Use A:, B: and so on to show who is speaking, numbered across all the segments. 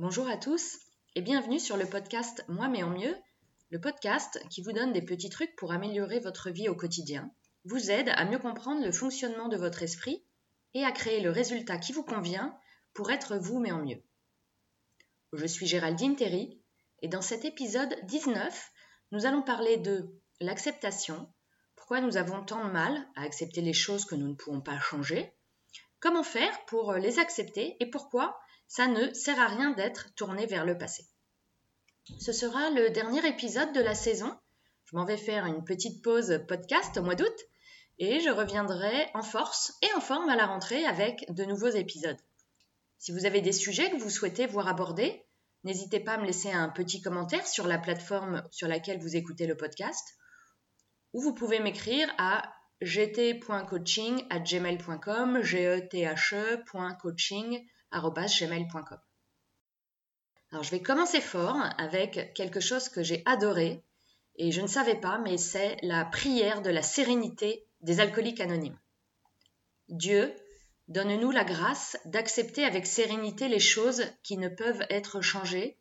A: Bonjour à tous et bienvenue sur le podcast Moi mais en mieux, le podcast qui vous donne des petits trucs pour améliorer votre vie au quotidien, vous aide à mieux comprendre le fonctionnement de votre esprit et à créer le résultat qui vous convient pour être vous mais en mieux. Je suis Géraldine Terry et dans cet épisode 19, nous allons parler de l'acceptation, pourquoi nous avons tant de mal à accepter les choses que nous ne pouvons pas changer, comment faire pour les accepter et pourquoi ça ne sert à rien d'être tourné vers le passé. Ce sera le dernier épisode de la saison. Je m'en vais faire une petite pause podcast au mois d'août et je reviendrai en force et en forme à la rentrée avec de nouveaux épisodes. Si vous avez des sujets que vous souhaitez voir abordés, n'hésitez pas à me laisser un petit commentaire sur la plateforme sur laquelle vous écoutez le podcast ou vous pouvez m'écrire à gt.coaching@gmail.com, gmail.com. Alors je vais commencer fort avec quelque chose que j'ai adoré et je ne savais pas, mais c'est la prière de la sérénité des alcooliques anonymes. Dieu, donne-nous la grâce d'accepter avec sérénité les choses qui ne peuvent être changées,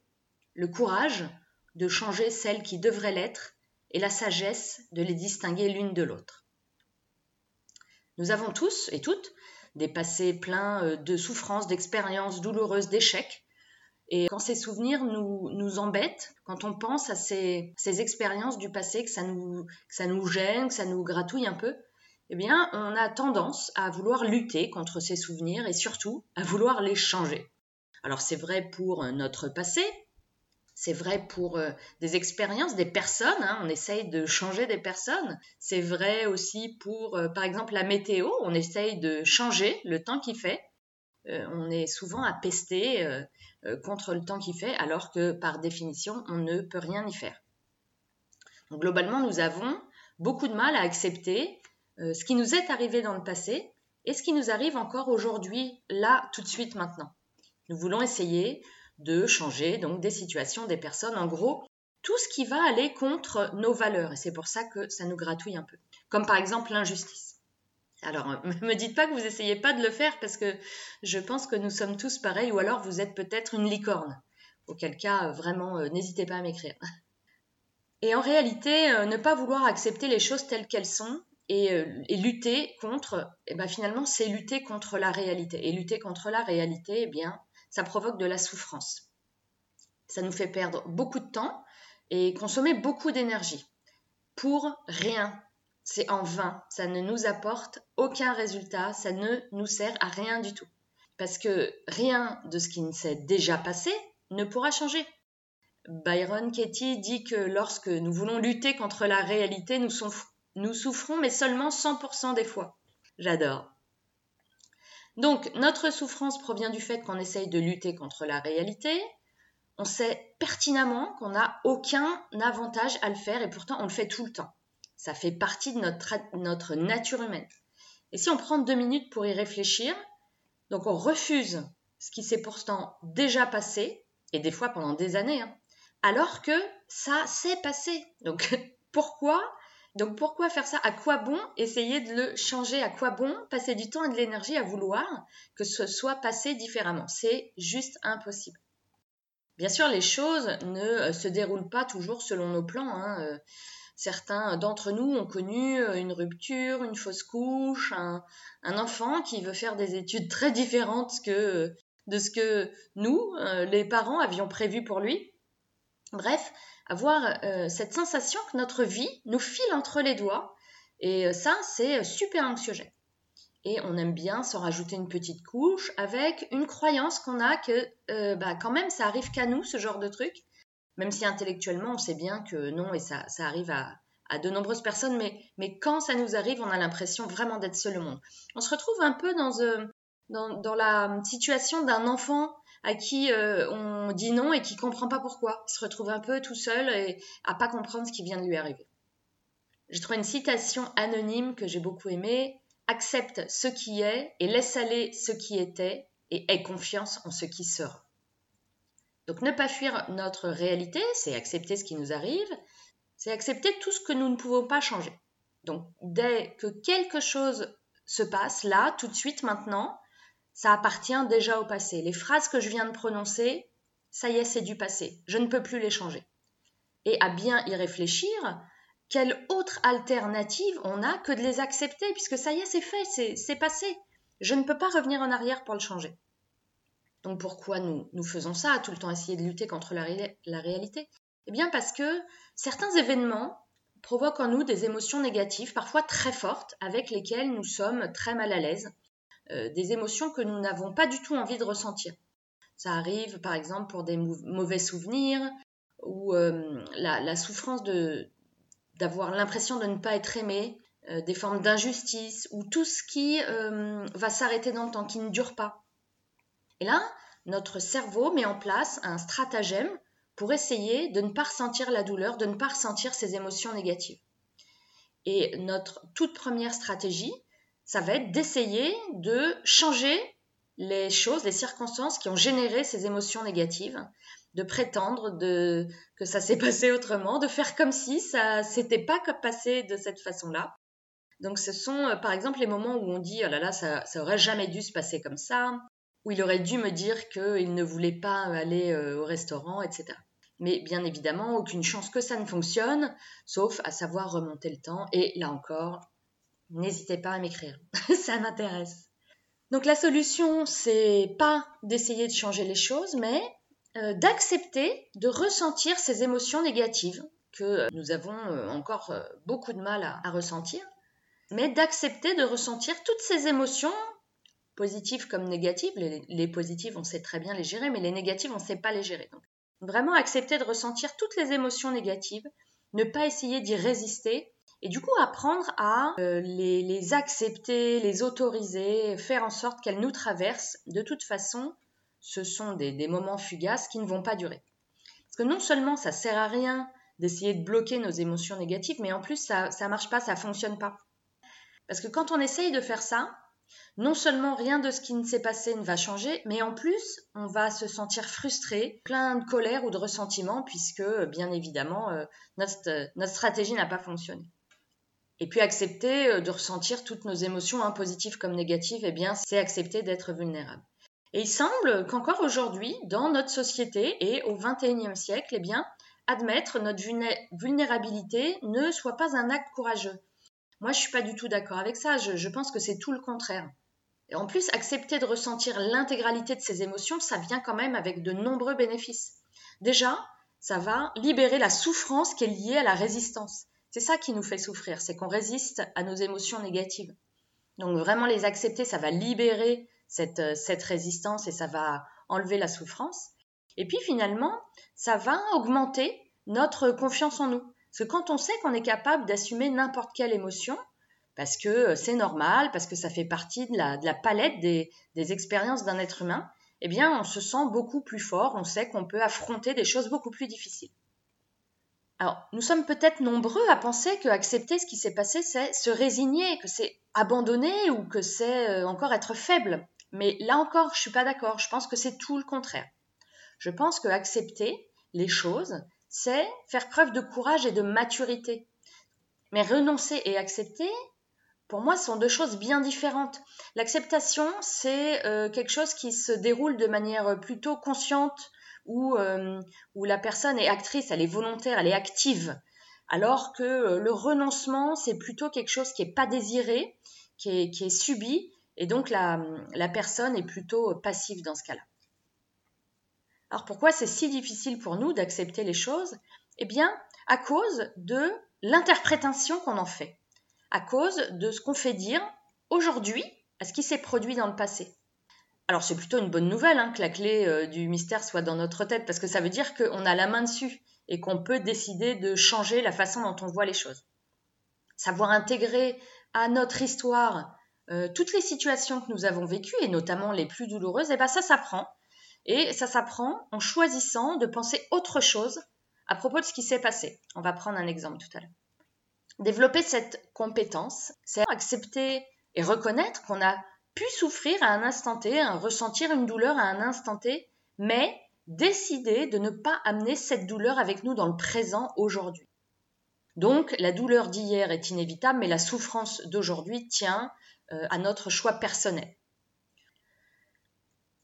A: le courage de changer celles qui devraient l'être et la sagesse de les distinguer l'une de l'autre. Nous avons tous et toutes des passés pleins euh, de souffrances, d'expériences douloureuses, d'échecs. Et quand ces souvenirs nous, nous embêtent, quand on pense à ces, ces expériences du passé, que ça, nous, que ça nous gêne, que ça nous gratouille un peu, eh bien, on a tendance à vouloir lutter contre ces souvenirs et surtout à vouloir les changer. Alors c'est vrai pour notre passé, c'est vrai pour euh, des expériences, des personnes. Hein, on essaye de changer des personnes. C'est vrai aussi pour, euh, par exemple, la météo. On essaye de changer le temps qu'il fait. Euh, on est souvent à pester contre le temps qu'il fait, alors que par définition, on ne peut rien y faire. Globalement, nous avons beaucoup de mal à accepter ce qui nous est arrivé dans le passé et ce qui nous arrive encore aujourd'hui, là, tout de suite, maintenant. Nous voulons essayer de changer donc des situations, des personnes, en gros, tout ce qui va aller contre nos valeurs. Et c'est pour ça que ça nous gratouille un peu. Comme par exemple l'injustice. Alors, ne me dites pas que vous essayez pas de le faire parce que je pense que nous sommes tous pareils ou alors vous êtes peut-être une licorne. Auquel cas, vraiment, euh, n'hésitez pas à m'écrire. Et en réalité, euh, ne pas vouloir accepter les choses telles qu'elles sont et, euh, lutter contre, eh ben, finalement, c'est lutter contre la réalité. Et lutter contre la réalité, eh bien, ça provoque de la souffrance. Ça nous fait perdre beaucoup de temps et consommer beaucoup d'énergie. Pour rien. C'est en vain. Ça ne nous apporte aucun résultat. Ça ne nous sert à rien du tout. Parce que rien de ce qui ne s'est déjà passé ne pourra changer. Byron Katie dit que lorsque nous voulons lutter contre la réalité, nous, souffrons, mais seulement 100% des fois. J'adore. Donc, notre souffrance provient du fait qu'on essaye de lutter contre la réalité. On sait pertinemment qu'on n'a aucun avantage à le faire et pourtant on le fait tout le temps. Ça fait partie de notre, notre nature humaine. Et si on prend deux minutes pour y réfléchir, donc on refuse ce qui s'est pourtant déjà passé, et des fois pendant des années, hein, alors que ça s'est passé. Donc pourquoi donc pourquoi faire ça? À quoi bon essayer de le changer? À quoi bon passer du temps et de l'énergie à vouloir que ce soit passé différemment? C'est juste impossible. Bien sûr, les choses ne euh, se déroulent pas toujours selon nos plans. Hein. Euh, certains d'entre nous ont connu euh, une rupture, une fausse couche, un, enfant qui veut faire des études très différentes que, de ce que nous, les parents, avions prévu pour lui. Bref, avoir euh, cette sensation que notre vie nous file entre les doigts. Et euh, ça, c'est euh, super anxiogène. Et on aime bien s'en rajouter une petite couche avec une croyance qu'on a que bah, quand même ça arrive qu'à nous, ce genre de truc. Même si intellectuellement on sait bien que non, et ça, ça arrive à, de nombreuses personnes, mais, quand ça nous arrive, on a l'impression vraiment d'être seul au monde. On se retrouve un peu dans, dans, dans la situation d'un enfant à qui euh, on dit non et qui comprend pas pourquoi. Il se retrouve un peu tout seul et à pas comprendre ce qui vient de lui arriver. J'ai trouvé une citation anonyme que j'ai beaucoup aimée. Accepte ce qui est et laisse aller ce qui était et aie confiance en ce qui sera. Donc ne pas fuir notre réalité, c'est accepter ce qui nous arrive, c'est accepter tout ce que nous ne pouvons pas changer. Donc dès que quelque chose se passe là, tout de suite, maintenant, ça appartient déjà au passé. Les phrases que je viens de prononcer, ça y est, c'est du passé, je ne peux plus les changer. Et à bien y réfléchir, quelle autre alternative on a que de les accepter, puisque ça y est, c'est fait, c'est passé. Je ne peux pas revenir en arrière pour le changer. Donc pourquoi nous, nous faisons ça, à tout le temps essayer de lutter contre la, la réalité? Eh bien parce que certains événements provoquent en nous des émotions négatives, parfois très fortes, avec lesquelles nous sommes très mal à l'aise, euh, des émotions que nous n'avons pas du tout envie de ressentir. Ça arrive par exemple pour des mauvais souvenirs ou euh, la, souffrance de d'avoir l'impression de ne pas être aimé, euh, des formes d'injustice ou tout ce qui va s'arrêter dans le temps, qui ne dure pas. Et là, notre cerveau met en place un stratagème pour essayer de ne pas ressentir la douleur, de ne pas ressentir ces émotions négatives. Et notre toute première stratégie, ça va être d'essayer de changer les choses, les circonstances qui ont généré ces émotions négatives, de prétendre de, que ça s'est passé autrement, de faire comme si ça s'était pas passé de cette façon-là. Donc ce sont euh, par exemple les moments où on dit oh là là ça, ça aurait jamais dû se passer comme ça, où il aurait dû me dire qu'il ne voulait pas aller euh, au restaurant, etc. Mais bien évidemment, aucune chance que ça ne fonctionne, sauf à savoir remonter le temps. Et là encore, n'hésitez pas à m'écrire, ça m'intéresse. Donc la solution, c'est pas d'essayer de changer les choses, mais euh, d'accepter de ressentir ces émotions négatives que nous avons euh, encore euh, beaucoup de mal à, ressentir, mais d'accepter de ressentir toutes ces émotions positives comme négatives. Les, les, positives, on sait très bien les gérer, mais les négatives, on ne sait pas les gérer. Donc, vraiment accepter de ressentir toutes les émotions négatives, ne pas essayer d'y résister, et du coup apprendre à euh, les, accepter, les autoriser, faire en sorte qu'elles nous traversent. De toute façon, ce sont des, moments fugaces qui ne vont pas durer. Parce que non seulement ça sert à rien d'essayer de bloquer nos émotions négatives, mais en plus ça ne marche pas, ça fonctionne pas. Parce que quand on essaye de faire ça, non seulement rien de ce qui ne s'est passé ne va changer, mais en plus, on va se sentir frustré, plein de colère ou de ressentiment, puisque, bien évidemment, euh, notre, notre stratégie n'a pas fonctionné. Et puis accepter euh, de ressentir toutes nos émotions, hein, positives comme négatives, eh bien, c'est accepter d'être vulnérable. Et il semble qu'encore aujourd'hui, dans notre société et au XXIe siècle, eh bien, admettre notre vulnérabilité ne soit pas un acte courageux. Moi, je suis pas du tout d'accord avec ça. Je, je pense que c'est tout le contraire. Et en plus, accepter de ressentir l'intégralité de ces émotions, ça vient quand même avec de nombreux bénéfices. Déjà, ça va libérer la souffrance qui est liée à la résistance. C'est ça qui nous fait souffrir, c'est qu'on résiste à nos émotions négatives. Donc vraiment les accepter, ça va libérer cette, euh, cette résistance et ça va enlever la souffrance. Et puis finalement, ça va augmenter notre confiance en nous. Parce que quand on sait qu'on est capable d'assumer n'importe quelle émotion, parce que euh, c'est normal, parce que ça fait partie de la, palette des expériences d'un être humain, eh bien, on se sent beaucoup plus fort, on sait qu'on peut affronter des choses beaucoup plus difficiles. Alors, nous sommes peut-être nombreux à penser que accepter ce qui s'est passé, c'est se résigner, que c'est abandonner ou que c'est euh, encore être faible. Mais là encore, je suis pas d'accord. Je pense que c'est tout le contraire. Je pense que accepter les choses, c'est faire preuve de courage et de maturité. Mais renoncer et accepter, pour moi, sont deux choses bien différentes. L'acceptation, c'est euh, quelque chose qui se déroule de manière plutôt consciente, euh, où, la personne est actrice, elle est volontaire, elle est active. Alors que euh, le renoncement, c'est plutôt quelque chose qui n'est pas désiré, qui est, subi, et donc la, la personne est plutôt passive dans ce cas-là. Alors pourquoi c'est si difficile pour nous d'accepter les choses? Eh bien, à cause de l'interprétation qu'on en fait, à cause de ce qu'on fait dire aujourd'hui à ce qui s'est produit dans le passé. Alors c'est plutôt une bonne nouvelle hein, que la clé euh, du mystère soit dans notre tête, parce que ça veut dire qu'on a la main dessus et qu'on peut décider de changer la façon dont on voit les choses. Savoir intégrer à notre histoire euh, toutes les situations que nous avons vécues, et notamment les plus douloureuses, et eh ben ça s'apprend. Et ça s'apprend en choisissant de penser autre chose à propos de ce qui s'est passé. On va prendre un exemple tout à l'heure. Développer cette compétence, c'est accepter et reconnaître qu'on a pu souffrir à un instant T, ressentir une douleur à un instant T, mais décider de ne pas amener cette douleur avec nous dans le présent aujourd'hui. Donc la douleur d'hier est inévitable, mais la souffrance d'aujourd'hui tient euh, à notre choix personnel.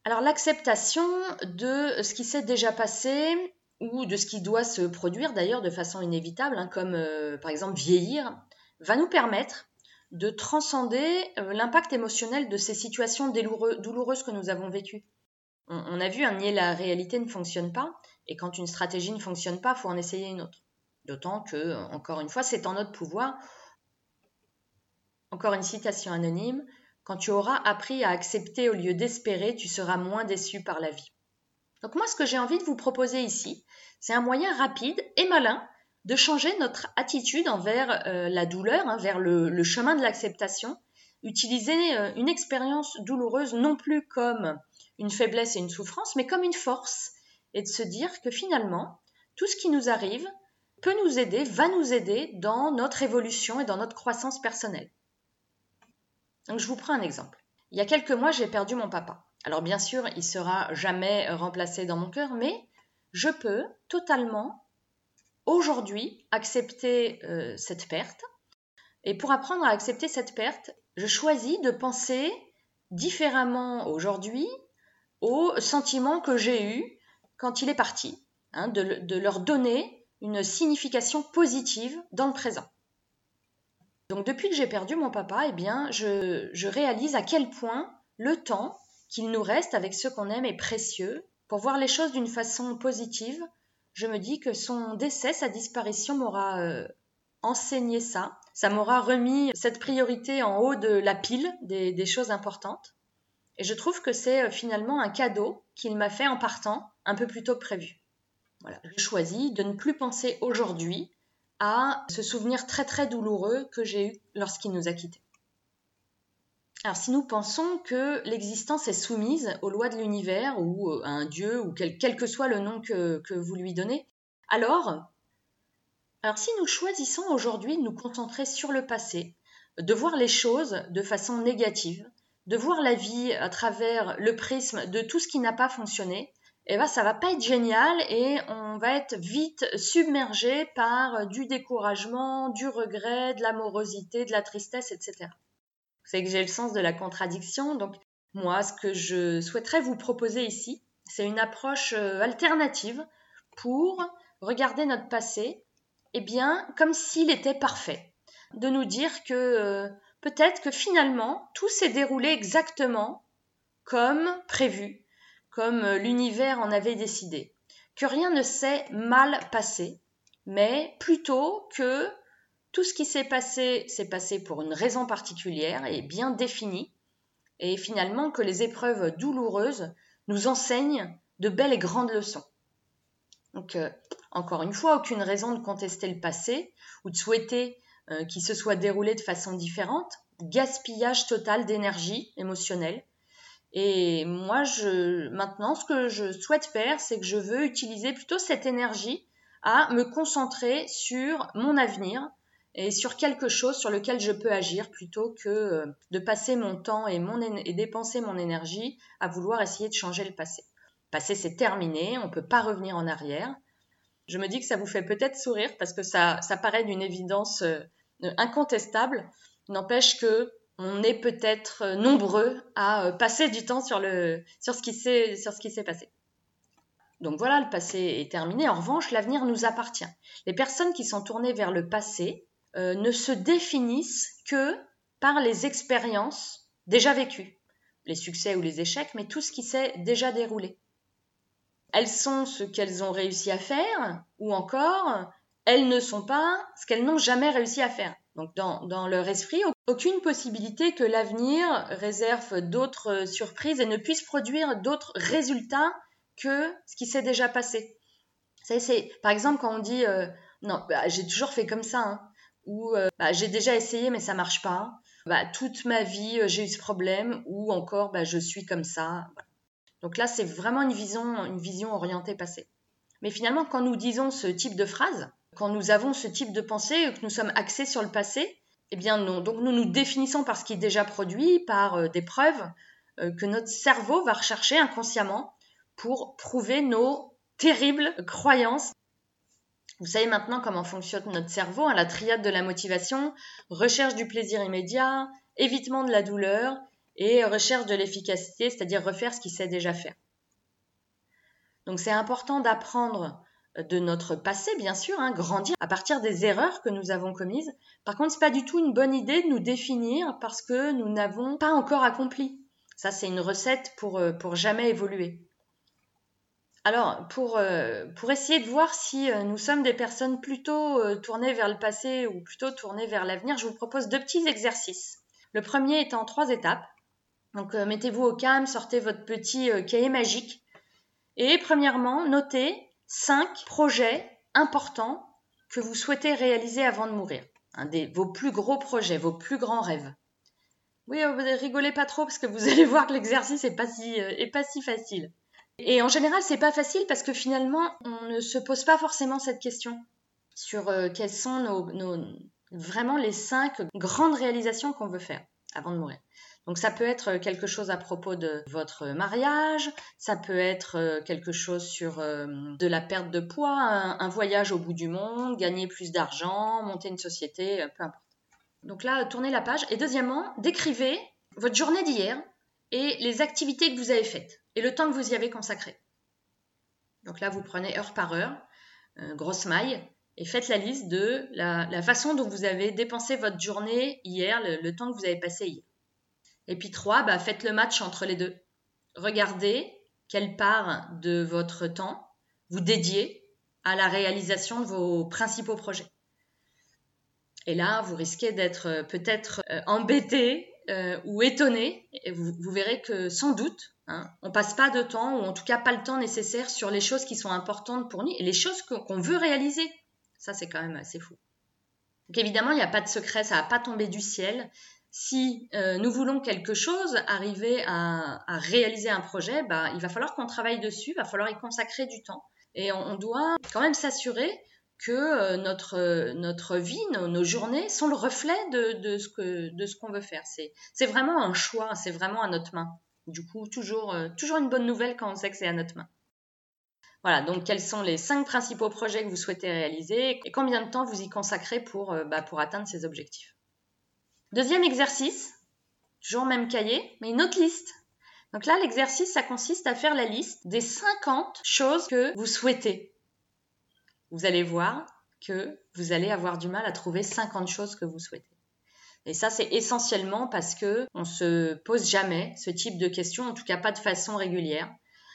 A: Alors l'acceptation de ce qui s'est déjà passé ou de ce qui doit se produire d'ailleurs de façon inévitable, hein, comme euh, par exemple vieillir, va nous permettre de transcender euh, l'impact émotionnel de ces situations douloureuses que nous avons vécues. On, a vu, un nier la réalité ne fonctionne pas, et quand une stratégie ne fonctionne pas, il faut en essayer une autre. D'autant que, encore une fois, c'est en notre pouvoir. Encore une citation anonyme, quand tu auras appris à accepter au lieu d'espérer, tu seras moins déçu par la vie. Donc moi, ce que j'ai envie de vous proposer ici, c'est un moyen rapide et malin de changer notre attitude envers euh, la douleur, hein, vers le, chemin de l'acceptation, utiliser euh, une expérience douloureuse non plus comme une faiblesse et une souffrance, mais comme une force, et de se dire que finalement, tout ce qui nous arrive peut nous aider, va nous aider dans notre évolution et dans notre croissance personnelle. Donc je vous prends un exemple. Il y a quelques mois, j'ai perdu mon papa. Alors bien sûr, il sera jamais remplacé dans mon cœur, mais je peux totalement aujourd'hui accepter euh, cette perte. Et pour apprendre à accepter cette perte, je choisis de penser différemment aujourd'hui aux sentiments que j'ai eus quand il est parti, hein, de, leur donner une signification positive dans le présent. Donc depuis que j'ai perdu mon papa, eh bien, je, je réalise à quel point le temps qu'il nous reste avec ceux qu'on aime est précieux. Pour voir les choses d'une façon positive, je me dis que son décès, sa disparition m'aura euh, enseigné ça. Ça m'aura remis cette priorité en haut de la pile des choses importantes. Et je trouve que c'est euh, finalement un cadeau qu'il m'a fait en partant un peu plus tôt que prévu. Voilà, je choisis de ne plus penser aujourd'hui à ce souvenir très très douloureux que j'ai eu lorsqu'il nous a quittés. Alors si nous pensons que l'existence est soumise aux lois de l'univers ou euh, à un dieu ou quel, que soit le nom que, vous lui donnez, alors, alors si nous choisissons aujourd'hui de nous concentrer sur le passé, de voir les choses de façon négative, de voir la vie à travers le prisme de tout ce qui n'a pas fonctionné, eh ben, ça va pas être génial et on va être vite submergé par du découragement, du regret, de l'amorosité, de la tristesse, etc. Savez que j'ai le sens de la contradiction, donc moi, ce que je souhaiterais vous proposer ici, c'est une approche euh, alternative pour regarder notre passé, eh bien, comme s'il était parfait. De nous dire que euh, peut-être que finalement, tout s'est déroulé exactement comme prévu, comme euh, l'univers en avait décidé, que rien ne s'est mal passé, mais plutôt que tout ce qui s'est passé s'est passé pour une raison particulière et bien définie, et finalement que les épreuves douloureuses nous enseignent de belles et grandes leçons. Donc, euh, encore une fois, aucune raison de contester le passé ou de souhaiter euh, qui se soit déroulé de façon différente, gaspillage total d'énergie émotionnelle. Et moi, je, maintenant, ce que je souhaite faire, c'est que je veux utiliser plutôt cette énergie à me concentrer sur mon avenir et sur quelque chose sur lequel je peux agir plutôt que euh, de passer mon temps et, mon, et dépenser mon énergie à vouloir essayer de changer le passé. Le passé, c'est terminé, on ne peut pas revenir en arrière. Je me dis que ça vous fait peut-être sourire parce que ça, ça paraît d'une évidence euh, incontestable. N'empêche que on est peut-être euh, nombreux à passer du temps sur, le, sur ce qui s'est passé. Donc voilà, le passé est terminé. En revanche, l'avenir nous appartient. Les personnes qui sont tournées vers le passé ne se définissent que par les expériences déjà vécues, les succès ou les échecs, mais tout ce qui s'est déjà déroulé elles sont ce qu'elles ont réussi à faire, ou encore, elles ne sont pas ce qu'elles n'ont jamais réussi à faire. Donc dans, leur esprit, aucune possibilité que l'avenir réserve d'autres surprises et ne puisse produire d'autres résultats que ce qui s'est déjà passé. C'est, par exemple quand on dit euh, non, bah, j'ai toujours fait comme ça, hein, ou euh, bah, j'ai déjà essayé mais ça marche pas, bah, toute ma vie euh, j'ai eu ce problème, ou encore bah, je suis comme ça. Donc là, c'est vraiment une vision, une vision orientée passé. Mais finalement, quand nous disons ce type de phrase, quand nous avons ce type de pensée, que nous sommes axés sur le passé, eh bien non. Donc nous nous définissons par ce qui est déjà produit, par euh, des preuves que notre cerveau va rechercher inconsciemment pour prouver nos terribles croyances. Vous savez maintenant comment fonctionne notre cerveau, hein, la triade de la motivation, recherche du plaisir immédiat, évitement de la douleur et recherche de l'efficacité, c'est-à-dire refaire ce qu'il sait déjà faire. Donc c'est important d'apprendre de notre passé, bien sûr, hein, grandir à partir des erreurs que nous avons commises. Par contre, ce n'est pas du tout une bonne idée de nous définir parce que nous n'avons pas encore accompli. Ça, c'est une recette pour, euh, pour jamais évoluer. Alors, pour, euh, pour essayer de voir si euh, nous sommes des personnes plutôt tournées vers le passé ou plutôt tournées vers l'avenir, je vous propose deux petits exercices. Le premier est en trois étapes. Donc, mettez-vous au calme, sortez votre petit cahier magique. Et premièrement, notez cinq projets importants que vous souhaitez réaliser avant de mourir. Un des, vos plus gros projets, vos plus grands rêves. Oui, euh, rigolez pas trop parce que vous allez voir que l'exercice n'est euh, pas si facile. Et en général, c'est pas facile parce que finalement, on ne se pose pas forcément cette question sur euh, quelles sont nos, vraiment les cinq grandes réalisations qu'on veut faire avant de mourir. Donc ça peut être quelque chose à propos de votre mariage, ça peut être euh, quelque chose sur euh, de la perte de poids, un, voyage au bout du monde, gagner plus d'argent, monter une société, euh, peu importe. Donc là, tournez la page. Et deuxièmement, décrivez votre journée d'hier et les activités que vous avez faites et le temps que vous y avez consacré. Donc là, vous prenez heure par heure, grosse maille, et faites la liste de la, façon dont vous avez dépensé votre journée hier, le temps que vous avez passé hier. Et puis trois, bah, faites le match entre les deux. Regardez quelle part de votre temps vous dédiez à la réalisation de vos principaux projets. Et là, vous risquez d'être euh, peut-être euh, embêté euh, ou étonné. Vous, verrez que sans doute, hein, on passe pas de temps, ou en tout cas pas le temps nécessaire sur les choses qui sont importantes pour nous et les choses qu'on veut réaliser. Ça, c'est quand même assez fou. Donc évidemment, il n'y a pas de secret, ça va pas tomber du ciel si euh, nous voulons quelque chose, arriver à, réaliser un projet, bah, il va falloir qu'on travaille dessus, il va falloir y consacrer du temps. Et on, doit quand même s'assurer que euh, notre, notre vie, nos, journées sont le reflet de, de ce qu'on veut faire. C'est vraiment un choix, c'est vraiment à notre main. Du coup, toujours, euh, toujours une bonne nouvelle quand on sait que c'est à notre main. Voilà, donc quels sont les cinq principaux projets que vous souhaitez réaliser et combien de temps vous y consacrez pour, bah, pour atteindre ces objectifs? Deuxième exercice, toujours même cahier, mais une autre liste. Donc là, l'exercice, ça consiste à faire la liste des 50 choses que vous souhaitez. Vous allez voir que vous allez avoir du mal à trouver 50 choses que vous souhaitez. Et ça, c'est essentiellement parce que on se pose jamais ce type de questions, en tout cas pas de façon régulière.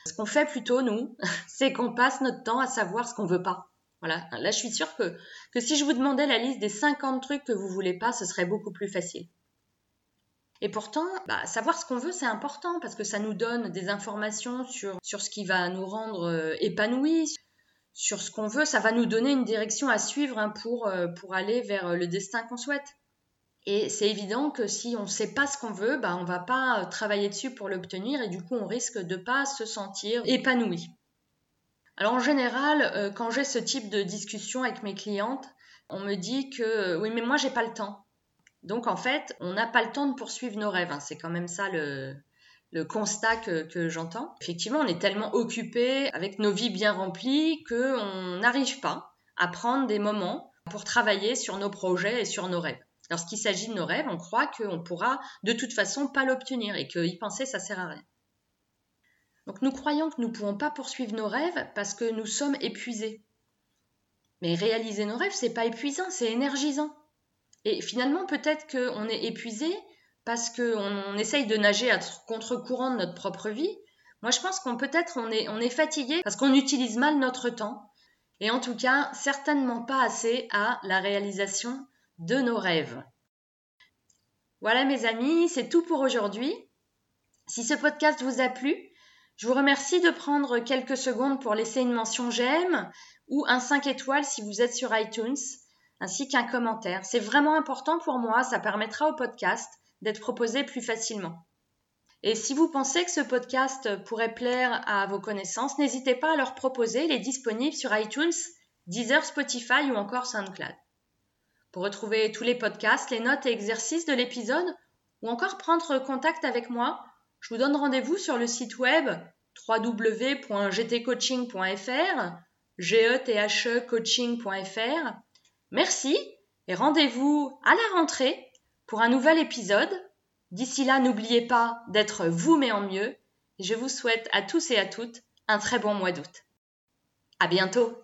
A: Ce qu'on fait plutôt, nous, c'est qu'on passe notre temps à savoir ce qu'on veut pas. Voilà, là je suis sûre que, que si je vous demandais la liste des 50 trucs que vous voulez pas, ce serait beaucoup plus facile. Et pourtant, bah, savoir ce qu'on veut, c'est important parce que ça nous donne des informations sur, sur ce qui va nous rendre euh, épanouis, sur ce qu'on veut, ça va nous donner une direction à suivre hein, pour, euh, pour aller vers euh, le destin qu'on souhaite. Et c'est évident que si on ne sait pas ce qu'on veut, bah, on ne va pas travailler dessus pour l'obtenir et du coup on risque de ne pas se sentir épanoui. Alors en général, euh, quand j'ai ce type de discussion avec mes clientes, on me dit que euh, oui, mais moi j'ai pas le temps. Donc en fait, on n'a pas le temps de poursuivre nos rêves. Hein. C'est quand même ça le, constat que, j'entends. Effectivement, on est tellement occupé avec nos vies bien remplies qu'on n'arrive pas à prendre des moments pour travailler sur nos projets et sur nos rêves. Lorsqu'il s'agit de nos rêves, on croit qu'on pourra de toute façon pas l'obtenir et qu'y penser, ça sert à rien. Donc nous croyons que nous ne pouvons pas poursuivre nos rêves parce que nous sommes épuisés. Mais réaliser nos rêves, c'est pas épuisant, c'est énergisant. Et finalement, peut-être qu'on est épuisé parce qu'on essaye de nager à contre-courant de notre propre vie. Moi, je pense qu'on peut-être on est, on est fatigué parce qu'on utilise mal notre temps. Et en tout cas, certainement pas assez à la réalisation de nos rêves. Voilà mes amis, c'est tout pour aujourd'hui. Si ce podcast vous a plu, je vous remercie de prendre quelques secondes pour laisser une mention j'aime ou un 5 étoiles si vous êtes sur iTunes, ainsi qu'un commentaire. C'est vraiment important pour moi, ça permettra au podcast d'être proposé plus facilement. Et si vous pensez que ce podcast pourrait plaire à vos connaissances, n'hésitez pas à leur proposer, il est disponible sur iTunes, Deezer, Spotify ou encore SoundCloud. Pour retrouver tous les podcasts, les notes et exercices de l'épisode, ou encore prendre contact avec moi, je vous donne rendez-vous sur le site web www.gtcoaching.fr, gethecoaching.fr. Merci et rendez-vous à la rentrée pour un nouvel épisode D'ici là, n'oubliez pas d'être vous mais en mieux. Je vous souhaite à tous et à toutes un très bon mois d'août. À bientôt!